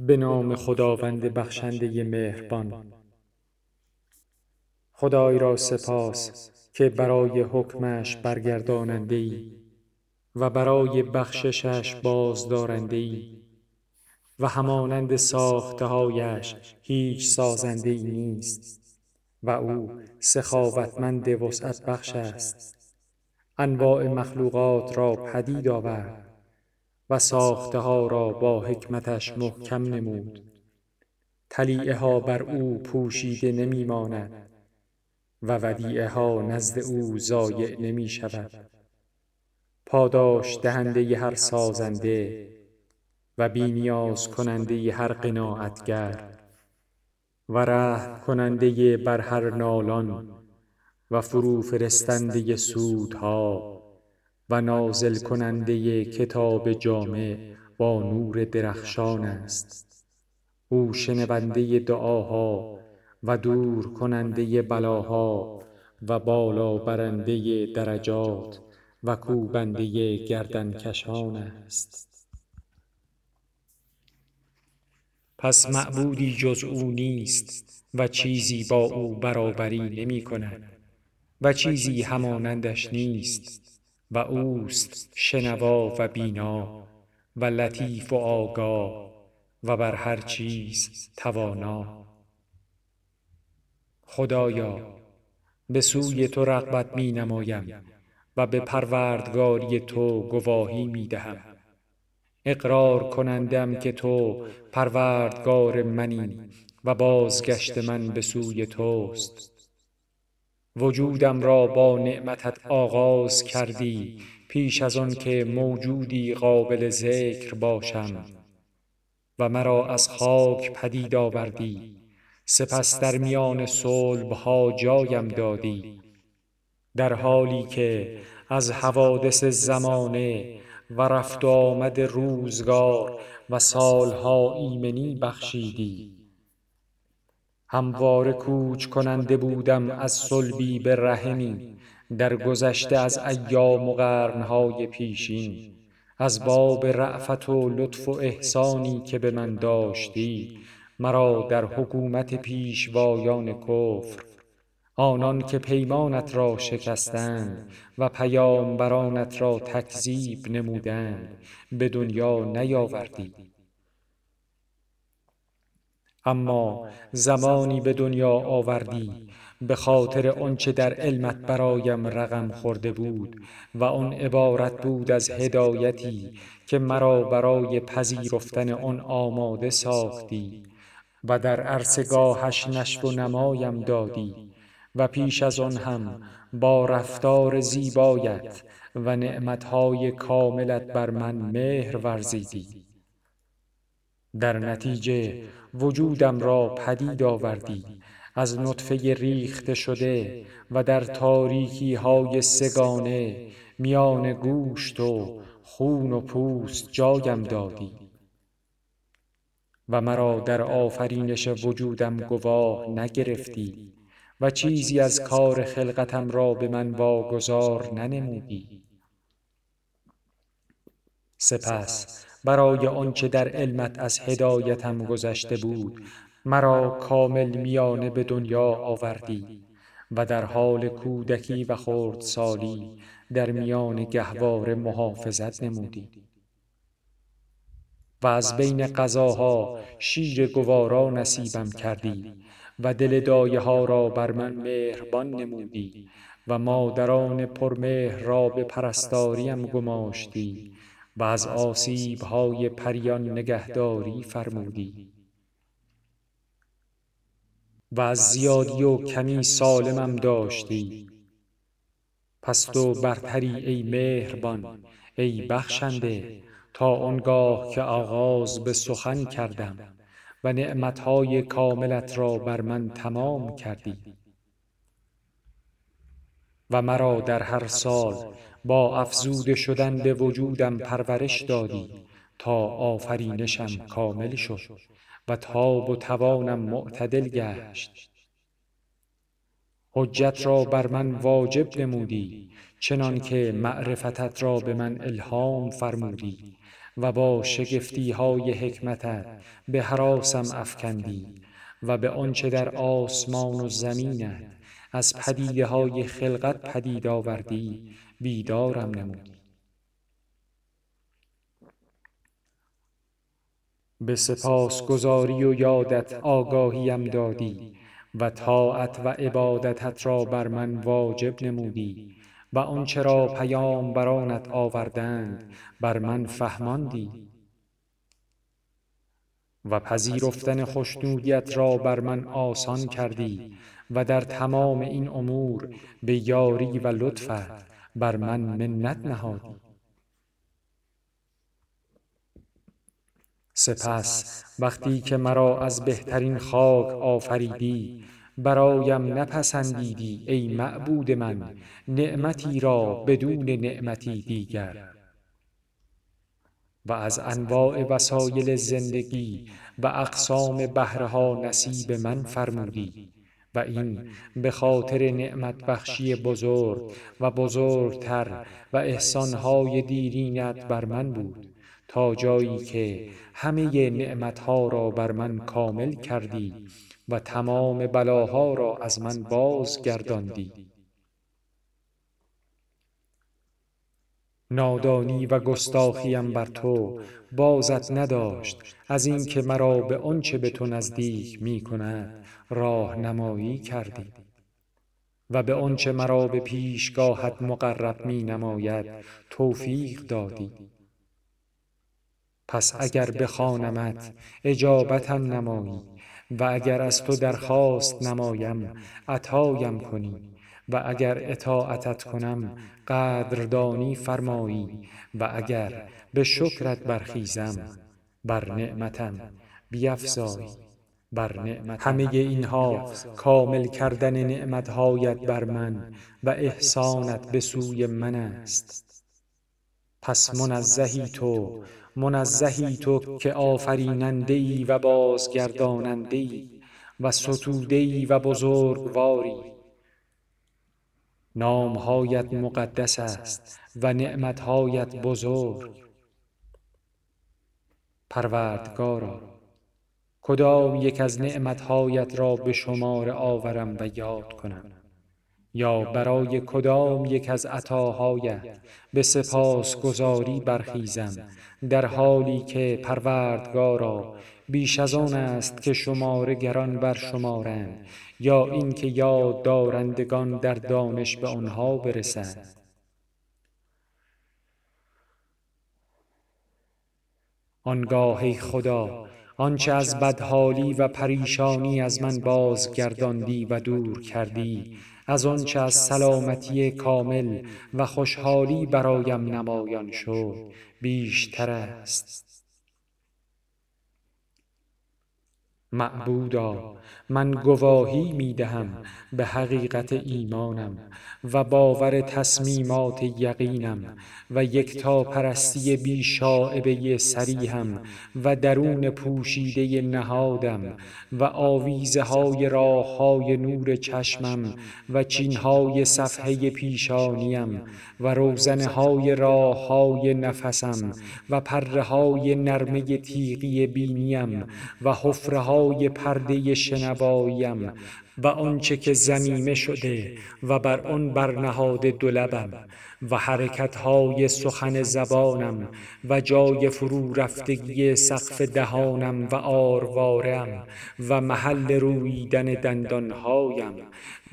به نام خداوند بخشنده مهربان. خدای را سپاس که برای حکمش برگرداننده ای و برای بخششش بازدارنده ای و همانند ساختههایش هیچ سازنده ای نیست و او سخاوتمند وسعت بخش است. انواع مخلوقات را پدید آورد. و ساخته ها را با حکمتش محکم نمود. طلیعه ها بر او پوشیده نمی ماند و ودیعه ها نزد او ضایع نمی شود پاداش دهنده هر سازنده و بی نیاز کننده هر قناعتگر و رحم کننده بر هر نالان و فروفرستنده سودها و نازل کننده کتاب جامع با نور درخشان است. او شنونده دعاها و دور کننده بلاها و بالا برنده درجات و کوبنده گردنکشان است. پس معبودی جز او نیست و چیزی با او برابری نمی کند و چیزی همانندش نیست. و اوست شنوا و بینا و لطیف و آگاه و بر هر چیز توانا. خدایا به سوی تو رغبت می نمایم و به پروردگاری تو گواهی می دهم. اقرار کننده ام که تو پروردگار منی و بازگشت من به سوی توست. وجودم را با نعمتت آغاز کردی پیش از آن که موجودی قابل ذکر باشم و مرا از خاک پدید آوردی. سپس در میان صلب ها جایم دادی. در حالی که از حوادث زمانه و رفت آمد روزگار و سال ها ایمنی بخشیدی. همواره کوچ کننده بودم از صلبی به رحمی درگذشته از ایام و قرن های پیشین. از باب رأفت و لطف و احسانی که به من داشتی مرا در حکومت پیشوایان کفر. آنان که پیمانت را شکستند و پیامبرانت را تکذیب نمودند به دنیا نیاوردی. اما زمانی به دنیا آوردی به خاطر آنچه در علمت برایم رقم خورده بود و آن عبارت بود از هدایتی که مرا برای پذیرفتن آن آماده ساختی و در عرصگاهش نشو و نمایم دادی و پیش از آن هم با رفتار زیبایت و نعمتهای کاملت بر من مهر ورزیدی. در نتیجه وجودم را پدید آوردی. از نطفه ریخته شده و در تاریکی های سگانه میان گوشت و خون و پوست جایم دادی. و مرا در آفرینش وجودم گواه نگرفتی و چیزی از کار خلقتم را به من واگذار ننمودی. سپس برای آنچه در علمت از هدایتم گذشته بود مرا کامل میانه به دنیا آوردی و در حال کودکی و خردسالی در میان گهواره محافظت نمودی. و از بین غذاها شیر گوارا نصیبم کردی و دل دایه ها را بر من مهربان نمودی و مادران پرمهر را به پرستاریم گماشتی و از آسیب های پریان نگهداری فرمودی. و از زیادی و کمی سالمم داشتی. پس تو برتری ای مهربان ای بخشنده تا آنگاه که آغاز به سخن کردم و نعمتهای کاملت را بر من تمام کردی. و مرا در هر سال با افزوده شدن به وجودم پرورش دادی تا آفرینشم کامل شد و تاب و توانم معتدل گشت. حجت را بر من واجب نمودی چنان که معرفتت را به من الهام فرمودی و با شگفتی های حکمتت به حراسم افکندی و به آنچه در آسمان و زمینت از پدیده های خلقت پدید آوردی بیدارم نمودی. به سپاسگزاری و یادت آگاهیم دادی و طاعت و عبادتت را بر من واجب نمودی و آنچه را پیامبرانت آوردند بر من فهماندی. و پذیرفتن خشنودیت را بر من آسان کردی و در تمام این امور به یاری و لطفت بر من منت نهادی. سپس وقتی که مرا از بهترین خاک آفریدی برایم نپسندیدی ای معبود من نعمتی را بدون نعمتی دیگر. و از انواع وسایل زندگی و اقسام بهره ها نصیب من فرمودی. و این به خاطر نعمت بخشی بزرگ و بزرگتر و احسانهای دیرینت بر من بود تا جایی که همه نعمتها را بر من کامل کردی و تمام بلاها را از من بازگرداندی نادانی و گستاخیم بر تو بازت نداشت از اینکه مرا به آنچه به تو نزدیک می کند راهنمایی کردی. و به آنچه مرا به پیشگاهت مقرب می نماید توفیق دادی. پس اگر بخوانمت اجابتم نمایی. و اگر از تو درخواست نمایم عطایم کنی. و اگر اطاعتت کنم قدردانی فرمایی و اگر به شکرت برخیزم بر نعمتم بیفزایی بر نعمت همه اینها کامل کردن نعمتهایت بر من و احسانت به سوی من است. پس منزهی تو منزهی تو که آفریننده ای و بازگرداننده ای و ستوده ای و بزرگواری. نامهایت مقدس است و نعمتهایت بزرگ. پروردگارا کدام یک از نعمتهایت را به شمار آورم و یاد کنم؟ یا برای کدام یک از عطاهایت به سپاسگزاری برخیزم در حالی که پروردگارا بیش از آن است که شماره گران بر شمارند یا اینکه یاد دارندگان در دانش به آنها برسد. آنگاه ای خدا آنچه از بدحالی و پریشانی از من بازگرداندی و دور کردی از آنچه از سلامتی کامل و خوشحالی برایم نمایان شد بیشتر است. معبودا. من گواهی می دهم به حقیقت ایمانم و باور تصمیمات یقینم و یکتا پرستی بی شائبه سریحم و درون پوشیده نهادم و آویزه های راه های نور چشمم و چین های صفحه پیشانیم و روزنه های راه های نفسم و پره های نرمه تیغی بینیم و حفره های پرده شنواییم و آنچه که زمیمه شده و بر آن برنهاده دو لبم و حرکتهای سخن زبانم و جای فرو رفتگی سقف دهانم و آروارم و محل رویدن دندانهایم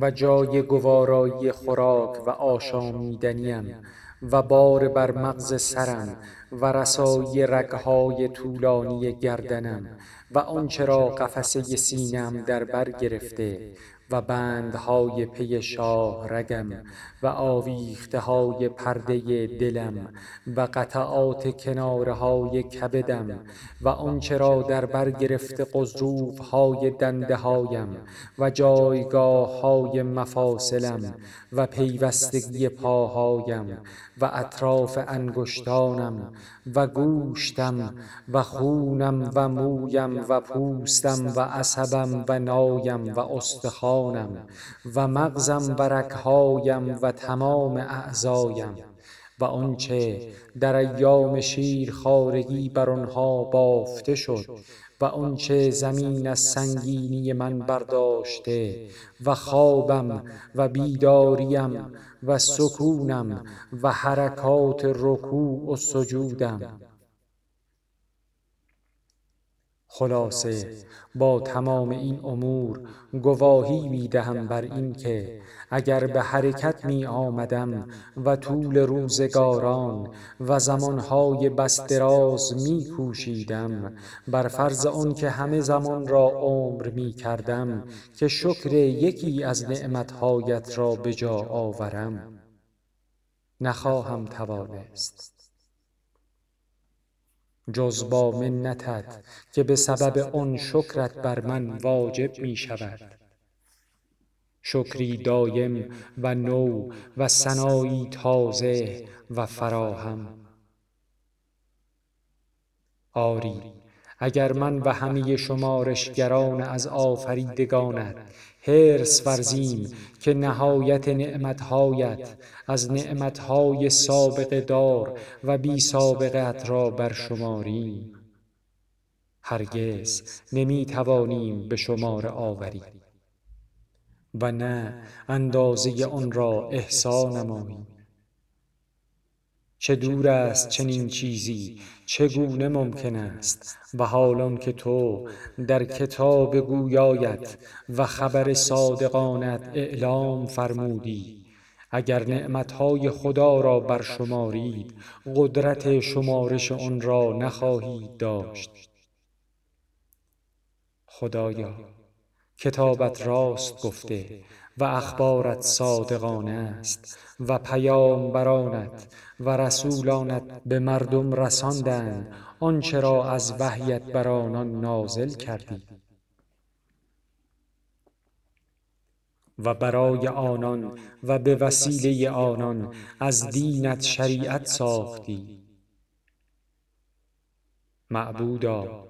و جای گوارایی خوراک و آشامیدنیم و بار بر مغز سرم و رسایی رگهای طولانی گردنم و آنچه را قفسه سینم در بر گرفته و بندهای پی شاه رگم و آویخته های پرده دلم و قطعات کناره های کبدم و آنچه را در بر گرفته قضروف های دنده هایم و جایگاه های مفاصلم و پیوستگی پاهایم و اطراف انگشتانم و گوشتم و خونم و مویم و پوستم و عصبم و نایم و استخوانم و مغزم و رگهایم و تمام اعضایم و آنچه در ایام شیر خارگی بر آنها بافته شد و آنچه زمین از سنگینی من برداشته و خوابم و بیداریم و سکونم و حرکات رکوع و سجودم. خلاصه با تمام این امور گواهی می دهم بر این که اگر به حرکت می آمدم و طول روزگاران و زمانهای بس دراز می کوشیدم بر فرض آن که همه زمان را عمر می کردم که شکر یکی از نعمتهایت را به جا آورم. نخواهم توانست. جز با منتت که به سبب آن شکرت بر من واجب می شود. شکری دایم و نو و ثنایی تازه و فراهم. آری اگر من و همه شمارشگران از آفریدگانت حرص ورزیم که نهایت نعمتهایت از نعمتهای سابقه دار و بی سابقت را برشماریم هرگز نمی توانیم به شمار آوریم. و نه اندازه آن را احصا نماییم. چه دور است چنین چیزی؟ چگونه ممکن است؟ و حالان که تو در کتاب گویایت و خبر صادقانت اعلام فرمودی. اگر نعمتهای خدا را برشمارید قدرت شمارش آن را نخواهید داشت. خدایا کتابت راست گفته و اخبارت صادقانه است و پیامبرانت و رسولانت به مردم رساندند آنچه را از وحیت بر آنان نازل کردی. و برای آنان و به وسیله آنان از دینت شریعت ساختی. معبودا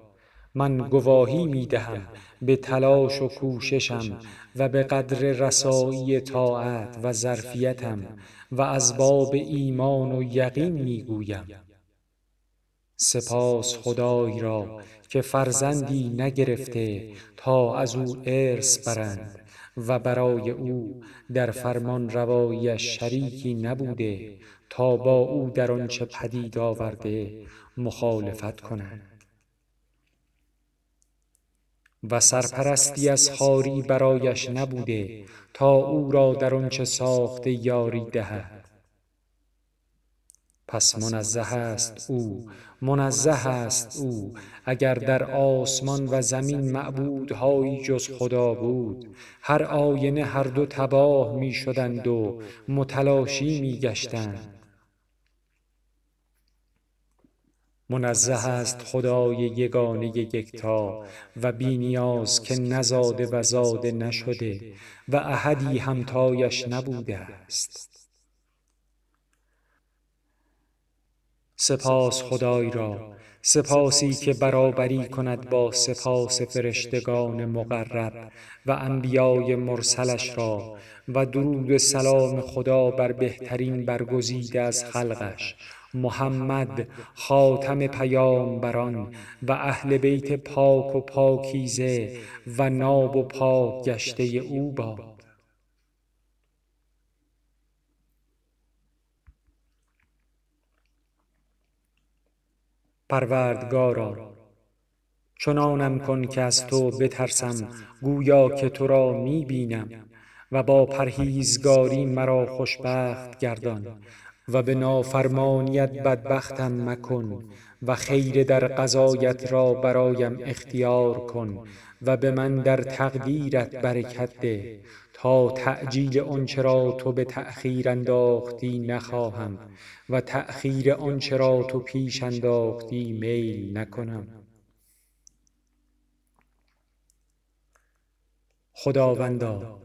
من گواهی می دهم به تلاش و کوششم و به قدر رسایی طاعت و ظرفیتم و از باب ایمان و یقین می گویم سپاس خدای را که فرزندی نگرفته تا از او ارث برند و برای او در فرمان روایش شریکی نبوده تا با او در آنچه پدید آورده مخالفت کنند. و سرپرستی از خاری برایش نبوده تا او را در آنچه ساخته یاری دهد. پس منزه است او منزه است او اگر در آسمان و زمین معبودهایی جز خدا بود هر آینه هر دو تباه می شدند و متلاشی می گشتند منزه است خدای یگانه یکتا و بی نیاز که نزاده و زاده نشده و احدی همتایش نبوده است. سپاس خدای را سپاسی که برابری کند با سپاس فرشتگان مقرب و انبیای مرسلش را و درود سلام خدا بر بهترین برگزیده از خلقش. محمد خاتم پیامبران و اهل بیت پاک و پاکیزه و ناب و پاک گشته او باد. پروردگارا چنانم کن که از تو بترسم گویا که تو را می بینم و با پرهیزگاری مرا خوشبخت گردان و به نافرمانیت بدبختم مکن و خیر در قضایت را برایم اختیار کن و به من در تقدیرت برکت ده تا تعجیل آنچه را تو به تأخیر انداختی نخواهم و تأخیر آنچه را تو پیش انداختی میل نکنم. خداوندا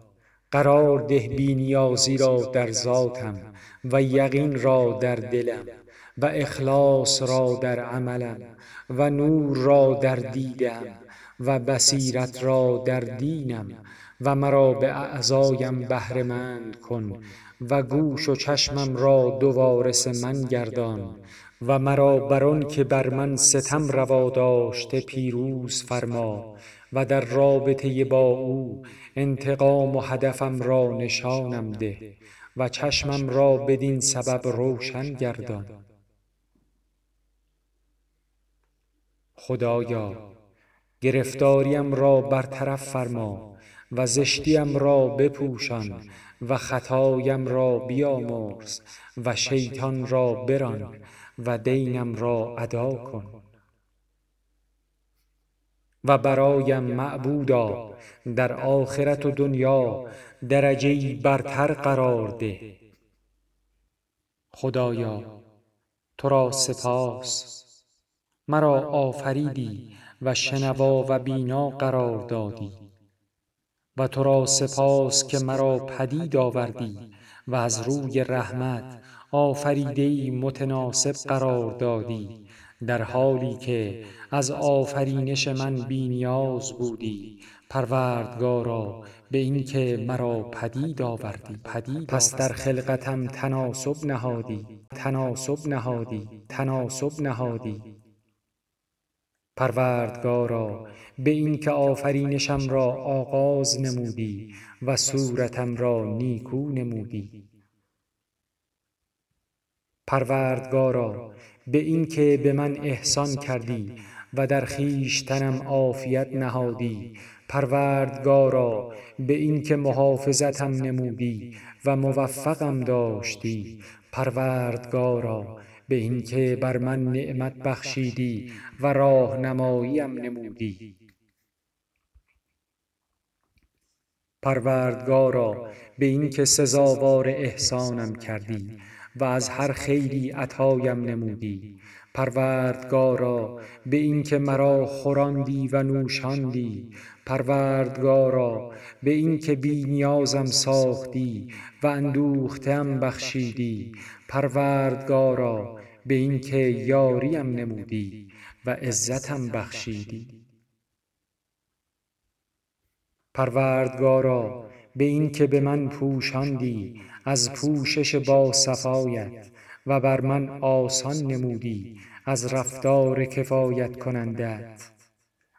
قرار ده بینیازی را در ذاتم و یقین را در دلم و اخلاص را در عملم و نور را در دیدم و بصیرت را در دینم و مرا به اعضایم بهرهمند کن و گوش و چشمم را دو وارث من گردان و مرا بر که بر من ستم روا داشته پیروز فرما و در رابطه با او انتقام و هدفم را نشانم ده و چشمم را بدین سبب روشن گردان. خدایا گرفتاریم را برطرف فرما و زشتیم را بپوشان و خطایم را بیامرز و شیطان را بران و دینم را ادا کن. و برایم معبودا در آخرت و دنیا درجه برتر قرار ده. خدایا تو را سپاس. مرا آفریدی و شنوا و بینا قرار دادی. و تو را سپاس که مرا پدید آوردی و از روی رحمت آفریده ای متناسب قرار دادی در حالی که از آفرینش من بی نیاز بودی پروردگارا به این که مرا پدید آوردی پس در خلقتم تناسب نهادی تناسب نهادی تناسب نهادی. پروردگارا به این که آفرینشم را آغاز نمودی و صورتم را نیکو نمودی. پروردگارا به این که به من احسان کردی و در خویشتنم عافیت نهادی. پروردگارا به این که محافظتم نمودی و موفقم داشتی. پروردگارا به این که بر من نعمت بخشیدی و راهنماییم نمودی. پروردگارا به این که سزاوار احسانم کردی و از هر خیری عطایم نمودی. پروردگارا به این که مرا خوراندی و نوشاندی. پروردگارا به این که بی نیازم ساختی و اندوخته ام بخشیدی. پروردگارا به این که یاریم نمودی و عزتم بخشیدی. پروردگارا به این که به من پوشاندی از پوشش باصفایت و بر من آسان نمودی از رفتار کفایت کنندت.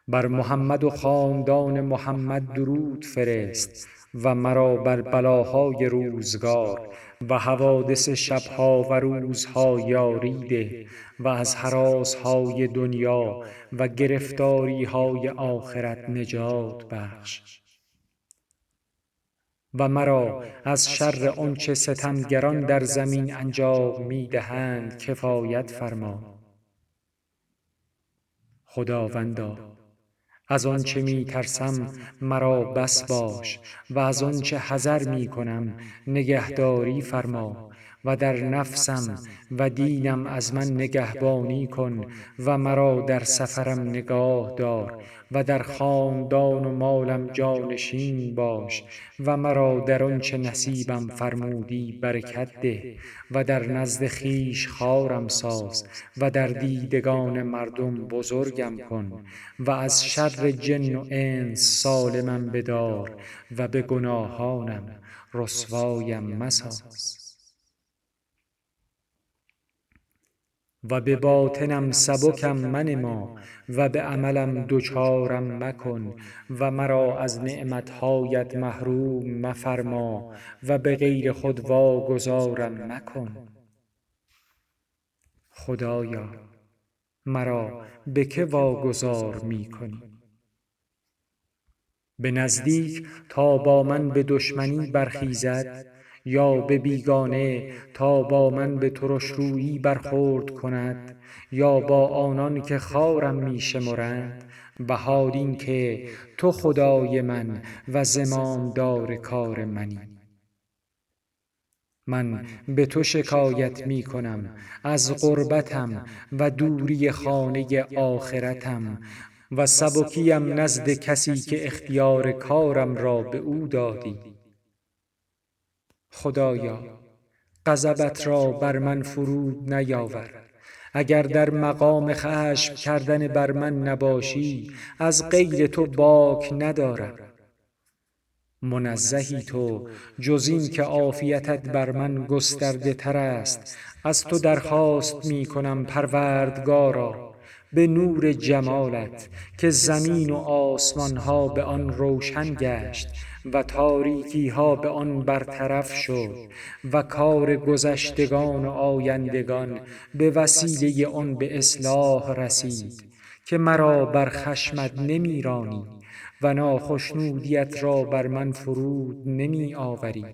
بر محمد و خاندان محمد درود فرست و مرا بر بلاهای روزگار و حوادث شبها و روزها یاری ده و از هراسهای دنیا و گرفتاریهای آخرت نجات بخش. و مرا از شر آنچه ستمگران در زمین انجام می دهند کفایت فرما. خداوندا از آنچه می ترسم مرا بس باش و از آنچه حذر می کنم نگهداری فرما. و در نفسم و دینم از من نگهبانی کن و مرا در سفرم نگاه دار و در خاندان و مالم جانشین باش و مرا در آنچه نصیبم فرمودی برکت ده و در نزد خویش خوارم ساز و در دیدگان مردم بزرگم کن و از شر جن و انس سالمم بدار و به گناهانم رسوایم مساز. و به باطنم سبکم منما و به عملم دچارم مکن و مرا از نعمتهایت محروم مفرما و به غیر خود واگذارم مکن. خدایا مرا به که واگذار می کنی به نزدیک تا با من به دشمنی برخیزد یا به بیگانه تا با من به ترش رویی برخورد کند یا با آنان که خوارم می شمرند. بهاد این که تو خدای من و زمامدار کار منی. من به تو شکایت می کنم از غربتم و دوری خانه آخرتم و سبکیم نزد کسی که اختیار کارم را به او دادی. خدایا غضبت را بر من فرود نیاور. اگر در مقام خشم کردن بر من نباشی از غیر تو باک ندارم. منزهی تو جز این که عافیتت بر من گسترده تر است. از تو درخواست می کنم پروردگارا به نور جمالت که زمین و آسمان ها به آن روشن گشت. و تاریکی ها به آن برطرف شد و کار گذشتگان و آیندگان به وسیله آن به اصلاح رسید که مرا بر خشمت نمی رانی و ناخشنودیت را بر من فرود نمی آوری